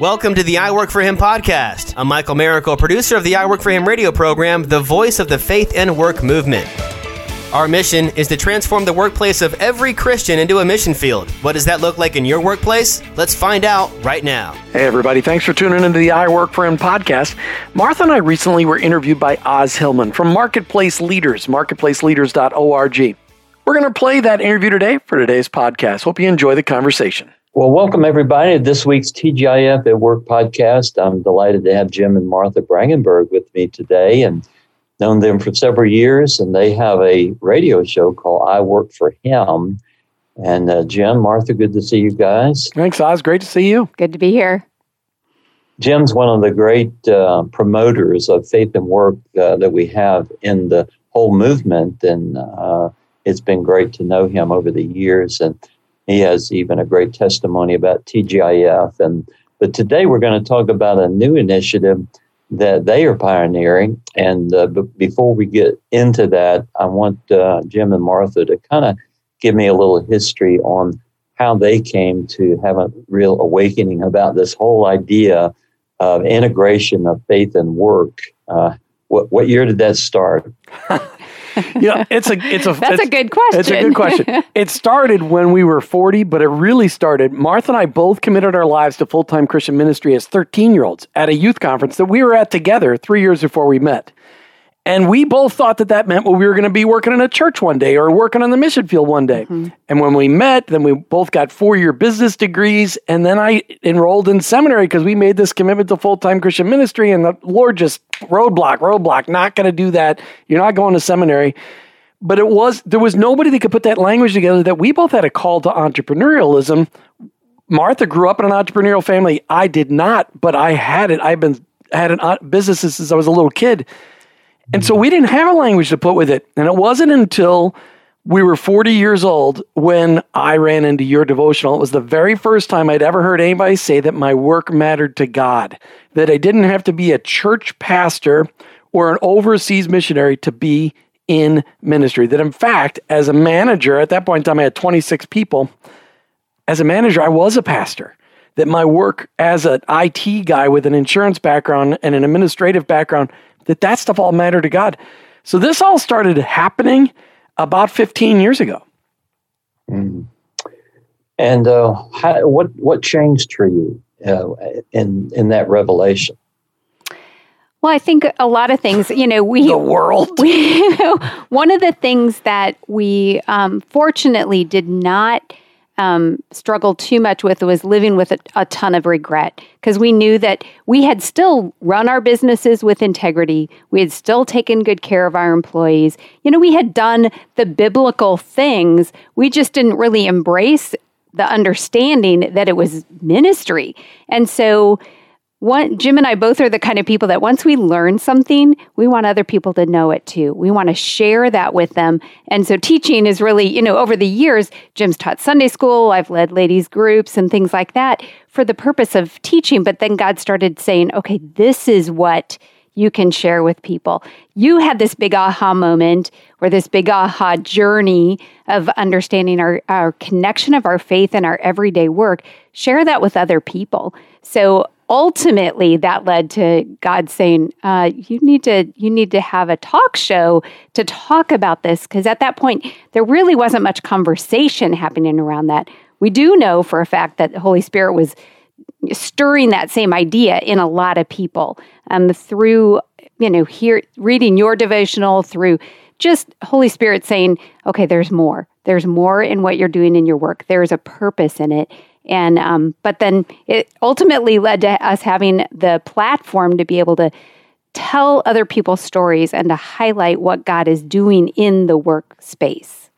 Welcome to the I Work for Him podcast. I'm Michael Miracle, producer of the I Work for Him radio program, the voice of the faith and work movement. Our mission is to transform the workplace of every Christian into a mission field. What does that look like in your workplace? Let's find out right now. Hey, everybody. Thanks for tuning into the I Work for Him podcast. Martha and I recently were interviewed by Os Hillman from Marketplace Leaders, marketplaceleaders.org. We're going to play that interview today for today's podcast. Hope you enjoy the conversation. Well, welcome everybody to this week's TGIF at Work podcast. I'm delighted to have Jim and Martha Brangenberg with me today and known them for several years. And they have a radio show called I Work for Him. And uh, Jim, Martha, good to see you guys. Thanks, Os. Great to see you. Good to be here. Jim's one of the great uh, promoters of faith and work uh, that we have in the whole movement. And uh, it's been great to know him over the years. And he has even a great testimony about TGIF. And but today we're going to talk about a new initiative that they are pioneering. And uh, b- before we get into that, I want uh, Jim and Martha to kind of give me a little history on how they came to have a real awakening about this whole idea of integration of faith and work. Uh, what, what year did that start? you know, it's a it's a that's it's, a good question. It's a good question. it started when we were 40, but it really started. Martha and I both committed our lives to full time Christian ministry as 13 year olds at a youth conference that we were at together three years before we met. And we both thought that that meant well, we were going to be working in a church one day or working on the mission field one day. Mm-hmm. And when we met, then we both got four year business degrees. And then I enrolled in seminary because we made this commitment to full time Christian ministry. And the Lord just roadblock, roadblock, not going to do that. You're not going to seminary. But it was, there was nobody that could put that language together that we both had a call to entrepreneurialism. Martha grew up in an entrepreneurial family. I did not, but I had it. I've been, had an uh, businesses since I was a little kid. And so we didn't have a language to put with it. And it wasn't until we were 40 years old when I ran into your devotional. It was the very first time I'd ever heard anybody say that my work mattered to God, that I didn't have to be a church pastor or an overseas missionary to be in ministry. That in fact, as a manager, at that point in time, I had 26 people. As a manager, I was a pastor. That my work as an IT guy with an insurance background and an administrative background that that stuff all mattered to God. So this all started happening about 15 years ago. Mm. And uh, how, what what changed for you uh, in in that revelation? Well, I think a lot of things. You know, we the world. We, one of the things that we um, fortunately did not um, struggled too much with was living with a, a ton of regret because we knew that we had still run our businesses with integrity. We had still taken good care of our employees. You know, we had done the biblical things. We just didn't really embrace the understanding that it was ministry. And so, one, Jim and I both are the kind of people that once we learn something, we want other people to know it too. We want to share that with them. And so teaching is really, you know, over the years, Jim's taught Sunday school, I've led ladies groups and things like that for the purpose of teaching. But then God started saying, okay, this is what you can share with people. You had this big aha moment or this big aha journey of understanding our, our connection of our faith and our everyday work. Share that with other people. So ultimately that led to God saying, uh, "You need to you need to have a talk show to talk about this." Because at that point, there really wasn't much conversation happening around that. We do know for a fact that the Holy Spirit was stirring that same idea in a lot of people um, through you know here reading your devotional through just Holy Spirit saying, "Okay, there's more. There's more in what you're doing in your work. There's a purpose in it." And um, but then it ultimately led to us having the platform to be able to tell other people's stories and to highlight what God is doing in the workspace.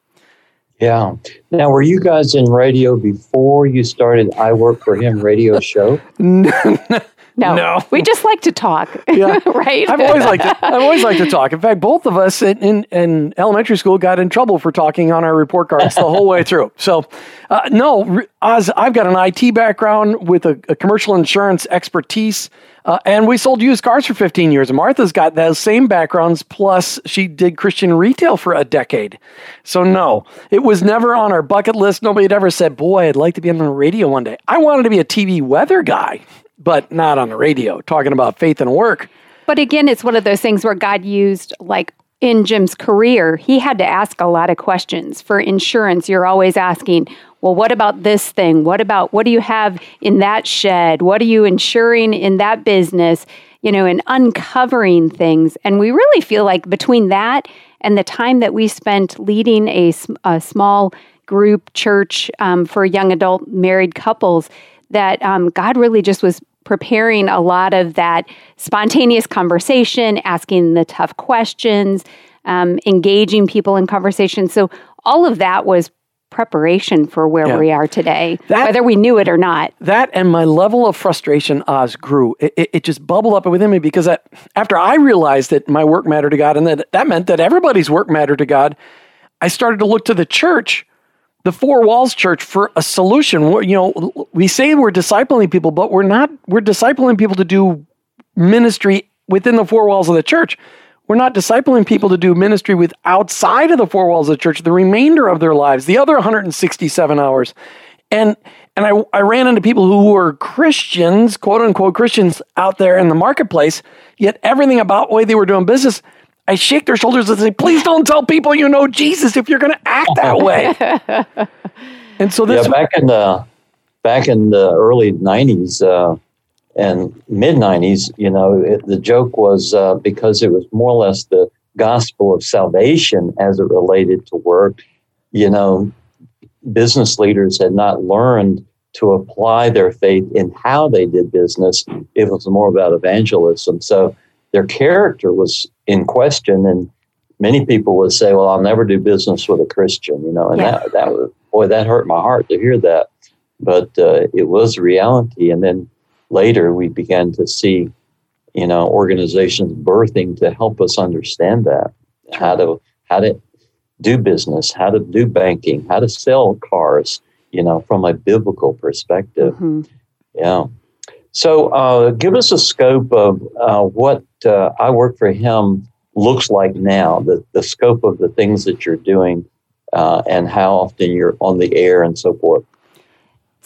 Yeah. Now, were you guys in radio before you started I Work for Him radio show? No, no. we just like to talk. Yeah, right. I've always liked to. I've always liked to talk. In fact, both of us in, in, in elementary school got in trouble for talking on our report cards the whole way through. So, uh, no, Os, I've got an IT background with a, a commercial insurance expertise, uh, and we sold used cars for 15 years. Martha's got those same backgrounds, plus she did Christian retail for a decade. So, no, it was never on our bucket list. Nobody had ever said, Boy, I'd like to be on the radio one day. I wanted to be a TV weather guy, but not on the radio, talking about faith and work. But again, it's one of those things where God used like in Jim's career, he had to ask a lot of questions. For insurance, you're always asking, well, what about this thing? What about what do you have in that shed? What are you insuring in that business? You know, and uncovering things. And we really feel like between that and the time that we spent leading a, a small group church um, for young adult married couples, that um, God really just was preparing a lot of that spontaneous conversation, asking the tough questions, um, engaging people in conversation. So all of that was preparation for where yeah. we are today, that, whether we knew it or not. That and my level of frustration, Os, grew. It, it, it just bubbled up within me because that, after I realized that my work mattered to God and that that meant that everybody's work mattered to God, I started to look to the church the four walls church for a solution. We're, you know, we say we're discipling people, but we're not. We're discipling people to do ministry within the four walls of the church. We're not discipling people to do ministry with outside of the four walls of the church, the remainder of their lives, the other 167 hours. And and I, I ran into people who were Christians, quote unquote Christians, out there in the marketplace, yet everything about the way they were doing business I shake their shoulders and say, please don't tell people you know Jesus if you're going to act that way. and so this yeah, back in the back in the early '90s uh, and mid '90s, you know, it, the joke was uh, because it was more or less the gospel of salvation as it related to work. You know, business leaders had not learned to apply their faith in how they did business. It was more about evangelism. So their character was in question. And many people would say, well, I'll never do business with a Christian, you know, and yeah. that, that was, boy, that hurt my heart to hear that. But uh, it was reality. And then later we began to see, you know, organizations birthing to help us understand that, how to, how to do business, how to do banking, how to sell cars, you know, from a biblical perspective. Mm-hmm. Yeah. So, uh, give us a scope of uh, what uh, I work for him looks like now, the, the scope of the things that you're doing, uh, and how often you're on the air and so forth.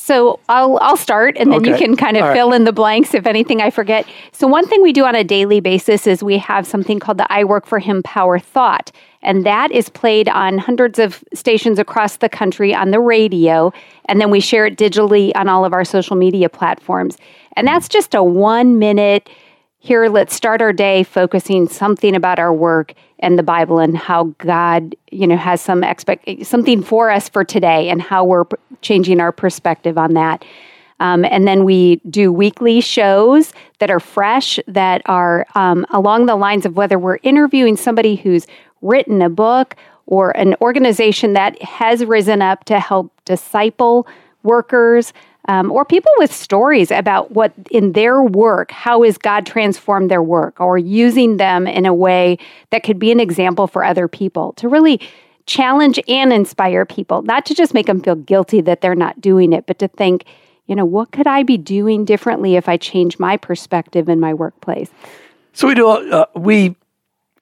So I'll I'll start and then okay. you can kind of All fill right. in the blanks if anything I forget. So one thing we do on a daily basis is we have something called the I work for him power thought and that is played on hundreds of stations across the country on the radio and then we share it digitally on all of our social media platforms. And that's just a 1 minute here let's start our day focusing something about our work and the bible and how god you know has some expect something for us for today and how we're changing our perspective on that. Um, and then we do weekly shows that are fresh that are um, along the lines of whether we're interviewing somebody who's written a book or an organization that has risen up to help disciple workers um, or people with stories about what in their work, how has God transformed their work, or using them in a way that could be an example for other people to really challenge and inspire people, not to just make them feel guilty that they're not doing it, but to think, you know, what could I be doing differently if I change my perspective in my workplace? So we do, uh, we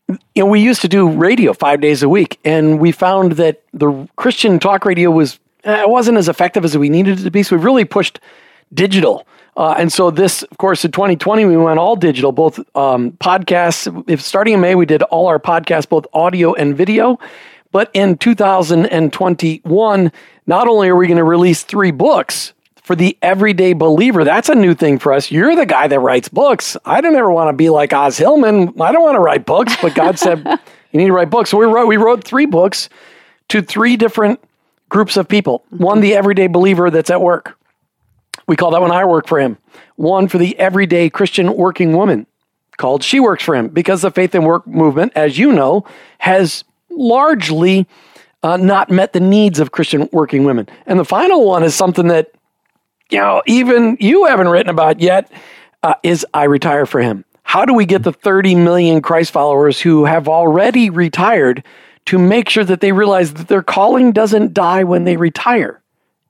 you know, we used to do radio five days a week, and we found that the Christian talk radio was uh, it wasn't as effective as we needed it to be. So we've really pushed digital. Uh, and so this, of course, in 2020, we went all digital, both um, podcasts. If starting in May, we did all our podcasts, both audio and video. But in 2021, not only are we going to release three books for the everyday believer, that's a new thing for us. You're the guy that writes books. I don't ever want to be like Os Hillman. I don't want to write books, but God said you need to write books. So we wrote we wrote three books to three different groups of people. One, the everyday believer that's at work. We call that one I work for him. One for the everyday Christian working woman called She Works for Him because the faith and work movement, as you know, has largely uh, not met the needs of Christian working women. And the final one is something that, you know, even you haven't written about yet uh, is I Retire for Him. How do we get the 30 million Christ followers who have already retired to make sure that they realize that their calling doesn't die when they retire.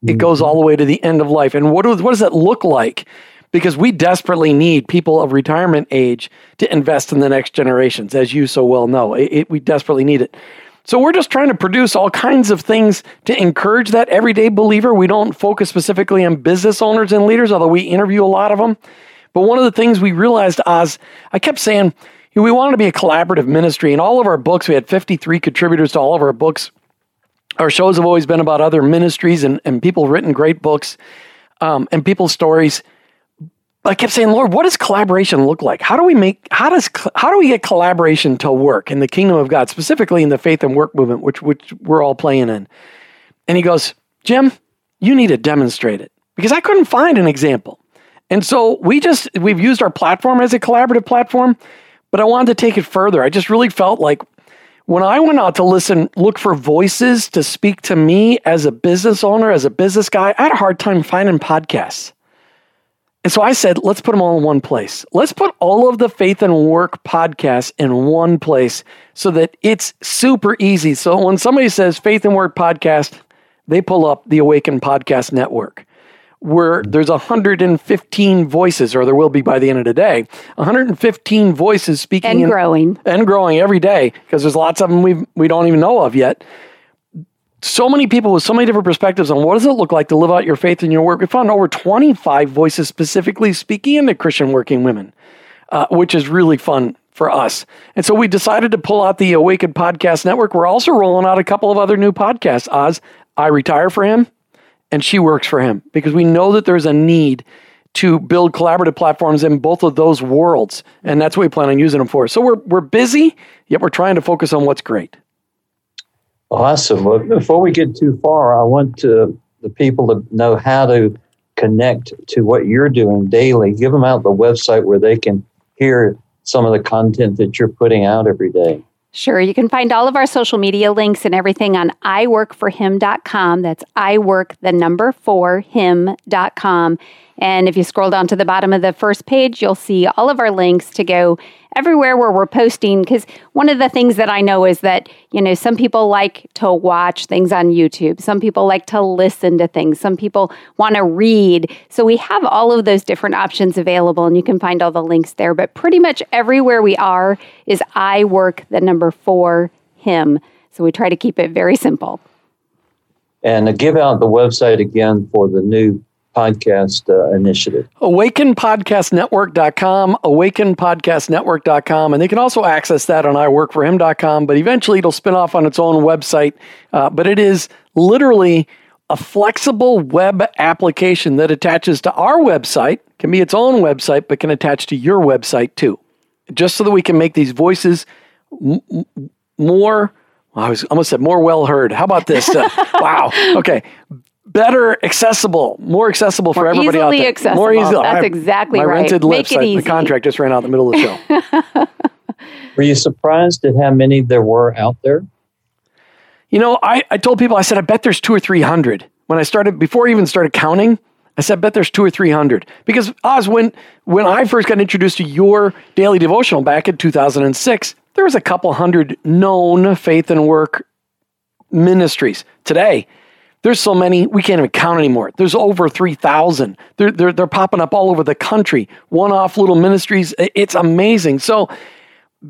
it mm-hmm. goes all the way to the end of life. And what, do, what does that look like? Because we desperately need people of retirement age to invest in the next generations, as you so well know. It, it, we desperately need it. So we're just trying to produce all kinds of things to encourage that everyday believer. We don't focus specifically on business owners and leaders, although we interview a lot of them. But one of the things we realized, Os, I kept saying, we wanted to be a collaborative ministry. In all of our books, we had 53 contributors to all of our books. Our shows have always been about other ministries and, and people written great books um, and people's stories. But I kept saying, Lord, what does collaboration look like? How do we make how does how do we get collaboration to work in the kingdom of God, specifically in the faith and work movement, which which we're all playing in? And he goes, Jim, you need to demonstrate it because I couldn't find an example. And so we just we've used our platform as a collaborative platform, but I wanted to take it further. I just really felt like when I went out to listen, look for voices to speak to me as a business owner, as a business guy, I had a hard time finding podcasts. And so I said, let's put them all in one place. Let's put all of the Faith and Work podcasts in one place so that it's super easy. So when somebody says Faith and Work podcast, they pull up the Awaken Podcast Network where there's 115 voices, or there will be by the end of the day, 115 voices speaking and in, growing and growing every day because there's lots of them we we don't even know of yet. So many people with so many different perspectives on what does it look like to live out your faith in your work. We found over 25 voices specifically speaking into Christian working women, uh, which is really fun for us. And so we decided to pull out the Awakened Podcast Network. We're also rolling out a couple of other new podcasts. Os, I retire for him and she works for him because we know that there's a need to build collaborative platforms in both of those worlds. And that's what we plan on using them for. So we're, we're busy, yet we're trying to focus on what's great. Awesome. Well, before we get too far, I want to, the people to know how to connect to what you're doing daily. Give them out the website where they can hear some of the content that you're putting out every day. Sure. You can find all of our social media links and everything on iworkforhim.com. That's iwork, the number four, him.com. And if you scroll down to the bottom of the first page, you'll see all of our links to go everywhere where we're posting. Because one of the things that I know is that, you know, some people like to watch things on YouTube, some people like to listen to things, some people want to read. So we have all of those different options available, and you can find all the links there. But pretty much everywhere we are is I work the number four him. So we try to keep it very simple. And give out the website again for the new podcast uh, initiative? AwakenPodcastNetwork.com, AwakenPodcastNetwork.com, and they can also access that on iWorkForHim.com, but eventually it'll spin off on its own website. Uh, but it is literally a flexible web application that attaches to our website, can be its own website, but can attach to your website too. Just so that we can make these voices m- more I was almost said more well heard. How about this? Uh, wow. Okay better accessible, more accessible for more everybody out there. Accessible. More easily. accessible. That's exactly my right. rented Make lips. I, the contract just ran out in the middle of the show. Were you surprised at how many there were out there? You know, I, I told people, I said, I bet there's two or 300. When I started, before I even started counting, I said, I bet there's two or 300. Because, Os, when, when I first got introduced to your daily devotional back in 2006, there was a couple hundred known faith and work ministries. Today, there's so many, we can't even count anymore. There's over 3,000. They're, they're, they're popping up all over the country, one off little ministries. It's amazing. So,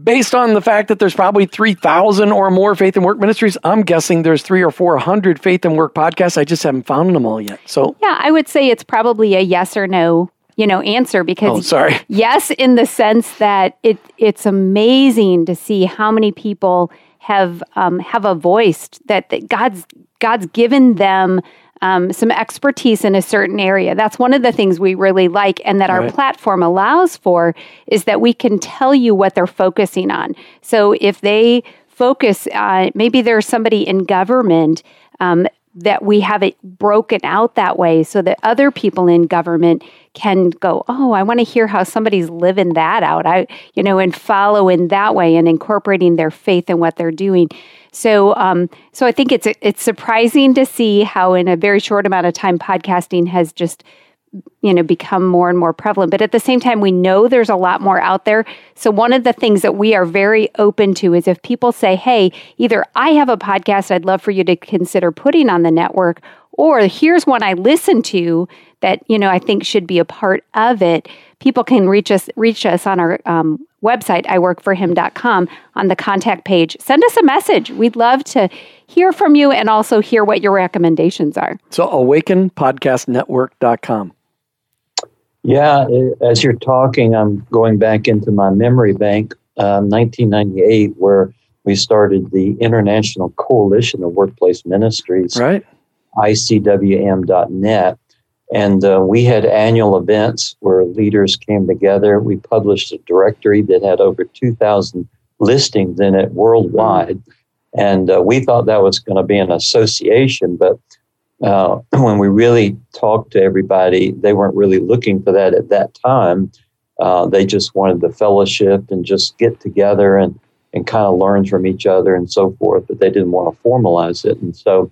based on the fact that there's probably 3,000 or more faith and work ministries, I'm guessing there's three or 400 faith and work podcasts. I just haven't found them all yet. So, yeah, I would say it's probably a yes or no you know answer because oh, sorry yes in the sense that it it's amazing to see how many people have um, have a voice that, that God's God's given them um, some expertise in a certain area. That's one of the things we really like, and that right. our platform allows for is that we can tell you what they're focusing on. So if they focus on maybe there's somebody in government um, that we have it broken out that way so that other people in government can go oh i want to hear how somebody's living that out. I you know and follow in that way and incorporating their faith in what they're doing. So um, so i think it's it's surprising to see how in a very short amount of time podcasting has just you know become more and more prevalent but at the same time we know there's a lot more out there so one of the things that we are very open to is if people say hey either i have a podcast i'd love for you to consider putting on the network or here's one I listen to that you know I think should be a part of it, people can reach us reach us on our um, website iworkforhim.com on the contact page. Send us a message. We'd love to hear from you and also hear what your recommendations are. So awakenpodcastnetwork.com. Yeah, as you're talking, I'm going back into my memory bank, um, 1998, where we started the International Coalition of Workplace Ministries, right? ICWM.net. And uh, we had annual events where leaders came together. We published a directory that had over 2,000 listings in it worldwide. And uh, we thought that was going to be an association, but uh, when we really talked to everybody, they weren't really looking for that at that time. Uh, they just wanted the fellowship and just get together and, and kind of learn from each other and so forth, but they didn't want to formalize it. And so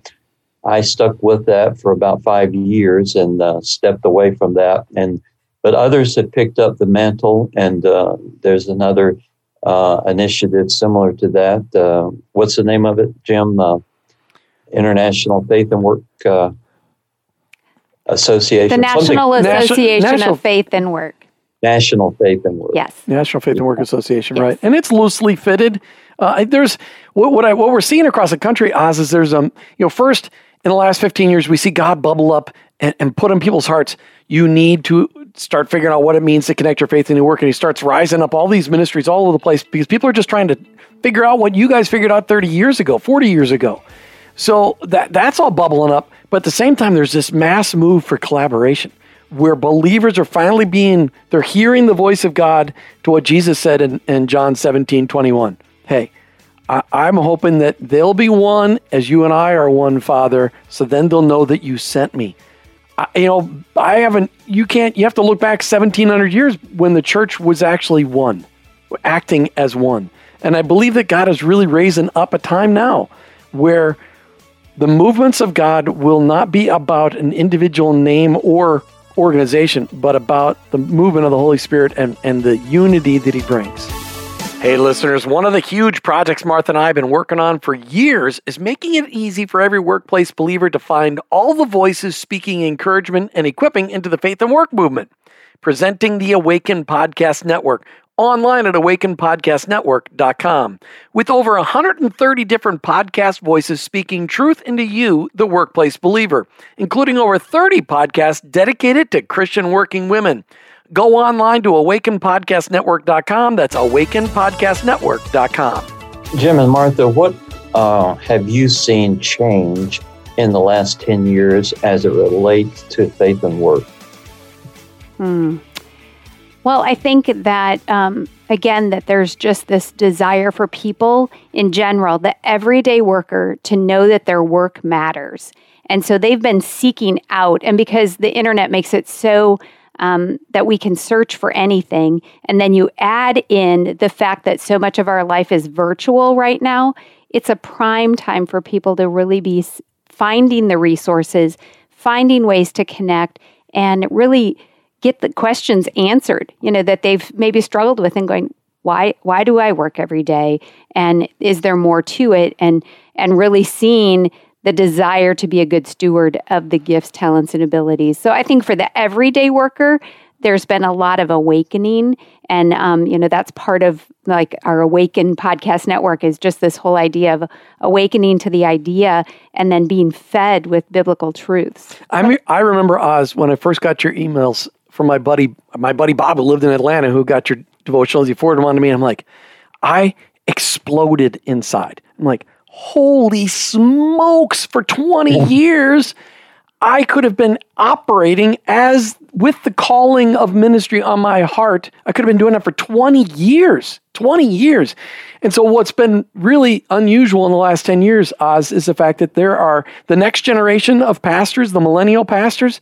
I stuck with that for about five years and uh, stepped away from that. And but others have picked up the mantle, and uh, there's another uh, initiative similar to that. Uh, what's the name of it, Jim? International Faith and Work uh, Association. The National Something, Association National- of Faith and Work. National Faith and Work. Yes. National Faith and Work Association, Yes. right? And it's loosely fitted. Uh, there's what, what I what we're seeing across the country, Os, is there's um you know first in the last 15 years we see God bubble up and, and put in people's hearts. You need to start figuring out what it means to connect your faith and your work, and He starts rising up all these ministries all over the place because people are just trying to figure out what you guys figured out 30 years ago, 40 years ago. So that that's all bubbling up, but at the same time, there's this mass move for collaboration where believers are finally being they're hearing the voice of God to what Jesus said in, in John 17, 21. Hey, I, I'm hoping that they'll be one as you and I are one, Father, so then they'll know that you sent me. I, you know, I haven't, you can't, you have to look back 1700 years when the church was actually one, acting as one. And I believe that God is really raising up a time now where the movements of God will not be about an individual name or organization, but about the movement of the Holy Spirit and, and the unity that He brings. Hey, listeners, one of the huge projects Martha and I have been working on for years is making it easy for every workplace believer to find all the voices speaking encouragement and equipping into the faith and work movement. Presenting the Awaken Podcast Network online at awakenpodcastnetwork.com with over 130 different podcast voices speaking truth into you, the workplace believer, including over 30 podcasts dedicated to Christian working women. Go online to awakenpodcastnetwork.com. That's awakenpodcastnetwork.com. Jim and Martha, what uh, have you seen change in the last 10 years as it relates to faith and work? Hmm. Well, I think that um, again that there's just this desire for people in general, the everyday worker, to know that their work matters, and so they've been seeking out. And because the internet makes it so um, that we can search for anything, and then you add in the fact that so much of our life is virtual right now, it's a prime time for people to really be finding the resources, finding ways to connect, and really get the questions answered, you know, that they've maybe struggled with and going, why why do I work every day? And is there more to it? And and really seeing the desire to be a good steward of the gifts, talents, and abilities. So I think for the everyday worker, there's been a lot of awakening, and um, you know that's part of like our Awaken podcast network is just this whole idea of awakening to the idea and then being fed with biblical truths. I mean, I remember Os when I first got your emails from my buddy, my buddy Bob, who lived in Atlanta, who got your devotionals. He forwarded them on to me. I'm like, I exploded inside. I'm like, holy smokes! For 20 years, I could have been operating as with the calling of ministry on my heart. I could have been doing that for 20 years. 20 years. And so, what's been really unusual in the last 10 years, Os, is the fact that there are the next generation of pastors, the millennial pastors,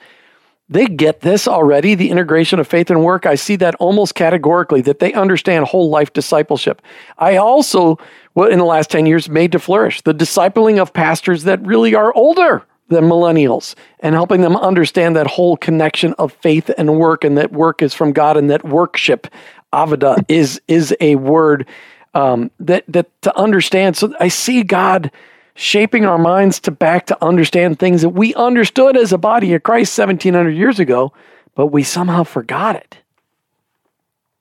they get this already the integration of faith and work. I see that almost categorically that they understand whole life discipleship. I also what in the last 10 years made to flourish the discipling of pastors that really are older than millennials and helping them understand that whole connection of faith and work and that work is from god and that workship avodah is is a word um, that that to understand. So i see god shaping our minds to back to understand things that we understood as a body of Christ 1700 years ago, but we somehow forgot it.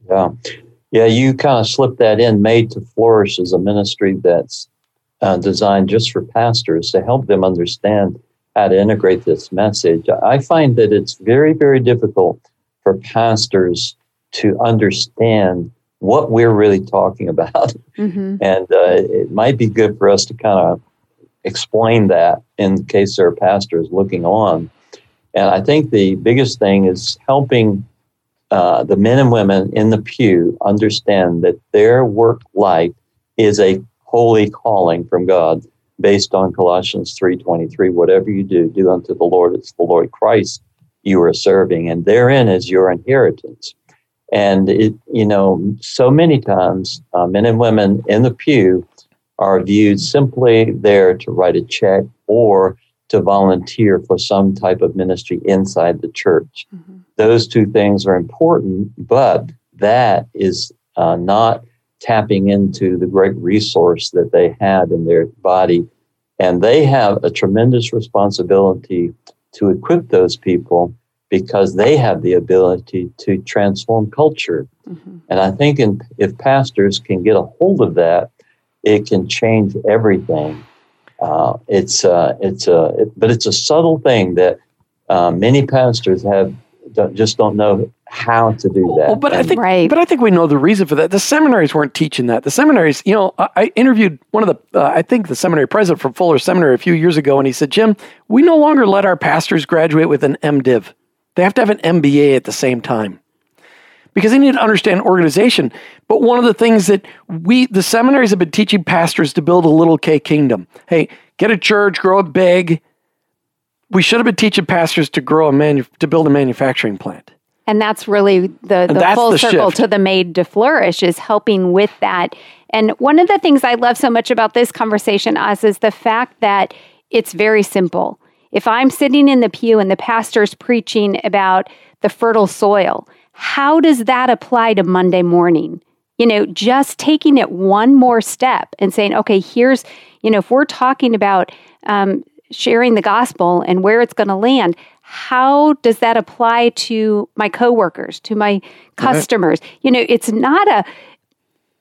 Yeah. Yeah, you kind of slip that in. Made to Flourish is a ministry that's uh, designed just for pastors to help them understand how to integrate this message. I find that it's very, very difficult for pastors to understand what we're really talking about. Mm-hmm. And uh, it might be good for us to kind of explain that in case there are pastors looking on. And I think the biggest thing is helping uh, the men and women in the pew understand that their work life is a holy calling from God based on Colossians 3:23 whatever you do do unto the Lord it's the Lord Christ you are serving and therein is your inheritance and it you know so many times uh, men and women in the pew are viewed simply there to write a check or to volunteer for some type of ministry inside the church mm-hmm those two things are important, but that is uh, not tapping into the great resource that they have in their body. And they have a tremendous responsibility to equip those people because they have the ability to transform culture. Mm-hmm. And I think in, if pastors can get a hold of that, it can change everything. Uh, it's uh, it's a it, but it's a subtle thing that uh, many pastors have don't, just don't know how to do that. Well, but I think, right. but I think we know the reason for that. The seminaries weren't teaching that. The seminaries, you know, I, I interviewed one of the, uh, I think the seminary president from Fuller Seminary a few years ago, and he said, Jim, we no longer let our pastors graduate with an MDiv. They have to have an MBA at the same time because they need to understand organization. But one of the things that we, the seminaries have been teaching pastors to build a little K kingdom. Hey, get a church, grow it big, we should have been teaching pastors to grow a manu- to build a manufacturing plant. And that's really the, the full the circle shift. to the made to flourish is helping with that. And one of the things I love so much about this conversation, Os, is the fact that it's very simple. If I'm sitting in the pew and the pastor's preaching about the fertile soil, how does that apply to Monday morning? You know, just taking it one more step and saying, okay, here's, you know, if we're talking about um, sharing the gospel and where it's going to land how does that apply to my coworkers to my customers right. you know it's not a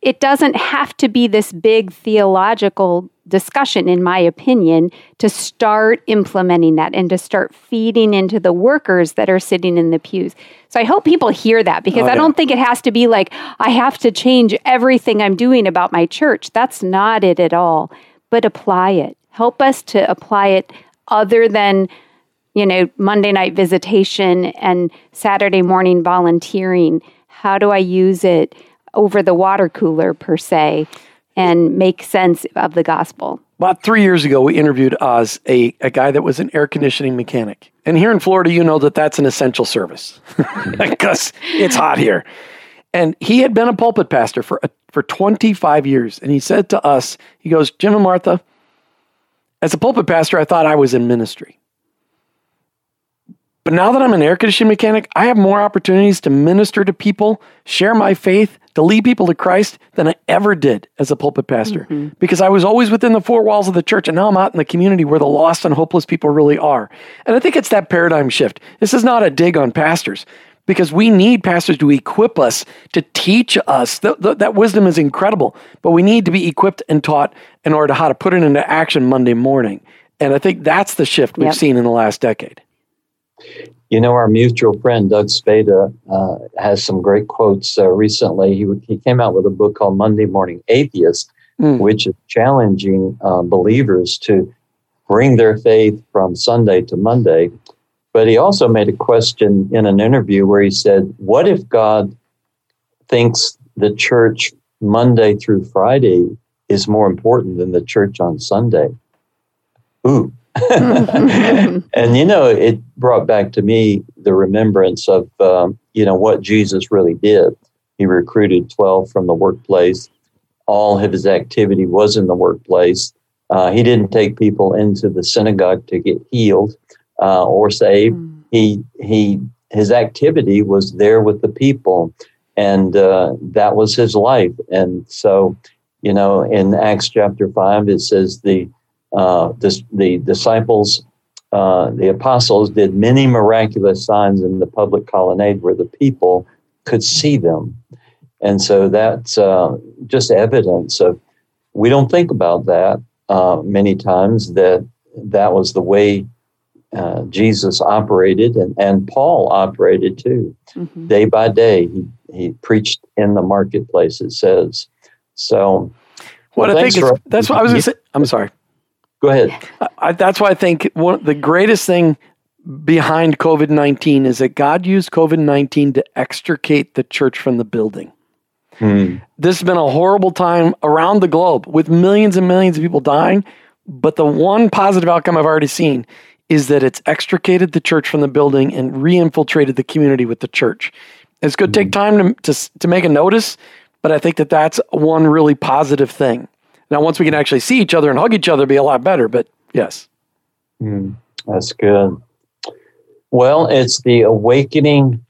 it doesn't have to be this big theological discussion in my opinion to start implementing that and to start feeding into the workers that are sitting in the pews. So i hope people hear that because oh, yeah. i don't think it has to be like i have to change everything i'm doing about my church. That's not it at all. But apply it. Help us to apply it other than you know monday night visitation and saturday morning volunteering. How do i use it over the water cooler per se and make sense of the gospel. About three years ago we interviewed oz a, a guy that was an air conditioning mechanic. And here in florida you know that that's an essential service because it's hot here. And he had been a pulpit pastor for, uh, for 25 years. And he said to us he goes jim and martha as a pulpit pastor, I thought I was in ministry. But now that I'm an air conditioning mechanic, I have more opportunities to minister to people, share my faith, to lead people to Christ than I ever did as a pulpit pastor. Mm-hmm. Because I was always within the four walls of the church, and now I'm out in the community where the lost and hopeless people really are. And I think it's that paradigm shift. This is not a dig on pastors because we need pastors to equip us, to teach us. Th- th- that wisdom is incredible, but we need to be equipped and taught in order to how to put it into action Monday morning. And I think that's the shift we've yep. seen in the last decade. You know, our mutual friend Doug Spada uh, has some great quotes uh, recently. He, he came out with a book called Monday Morning Atheist, mm. which is challenging uh, believers to bring their faith from Sunday to Monday but he also made a question in an interview where he said, What if God thinks the church Monday through Friday is more important than the church on Sunday? Ooh. and you know, it brought back to me the remembrance of, um, you know, what Jesus really did. He recruited 12 from the workplace. All of his activity was in the workplace. Uh, he didn't take people into the synagogue to get healed uh, or saved. Mm. He he his activity was there with the people, and uh, that was his life. And so, you know, in Acts chapter five, it says the uh, this, the disciples, uh, the apostles, did many miraculous signs in the public colonnade where the people could see them. And so that's uh, just evidence of, we don't think about that uh, many times, that that was the way uh, Jesus operated and, and Paul operated too. Mm-hmm. Day by day, he, he preached in the marketplace, it says. So, what well, I think is, for, that's what I was going to say. I'm sorry. Go ahead. I, that's why I think one, the greatest thing behind COVID 19 is that God used COVID 19 to extricate the church from the building. Hmm. This has been a horrible time around the globe with millions and millions of people dying. But the one positive outcome I've already seen is that it's extricated the church from the building and reinfiltrated the community with the church. It's going to take hmm. time to, to, to make a notice, but I think that that's one really positive thing. Now, once we can actually see each other and hug each other, be a lot better. But yes, mm, that's good. Well, it's the Awakening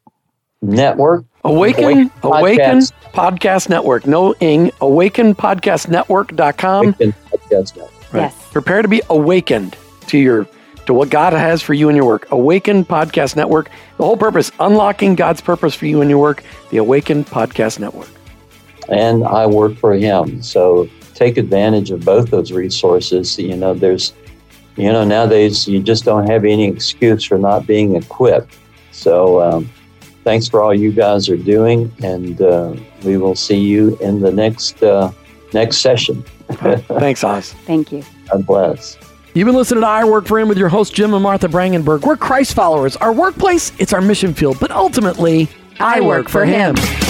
Network. Awaken, Awaken, Awaken Podcast. Podcast Network. No ing. AwakenPodcastNetwork.com. Awaken Podcast Network. Right. Yes. Prepare to be awakened to your to what God has for you and your work. Awaken Podcast Network. The whole purpose, unlocking God's purpose for you and your work. The Awaken Podcast Network. And I work for Him. So take advantage of both those resources. You know, there's, you know, nowadays you just don't have any excuse for not being equipped. So, um, thanks for all you guys are doing, and uh, we will see you in the next uh, next session. thanks, Os. Thank you. God bless. You've been listening to I Work for Him with your host, Jim and Martha Brangenberg. We're Christ followers. Our workplace, it's our mission field, but ultimately, I, I work, work, for him. him.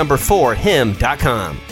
number 4 him.com.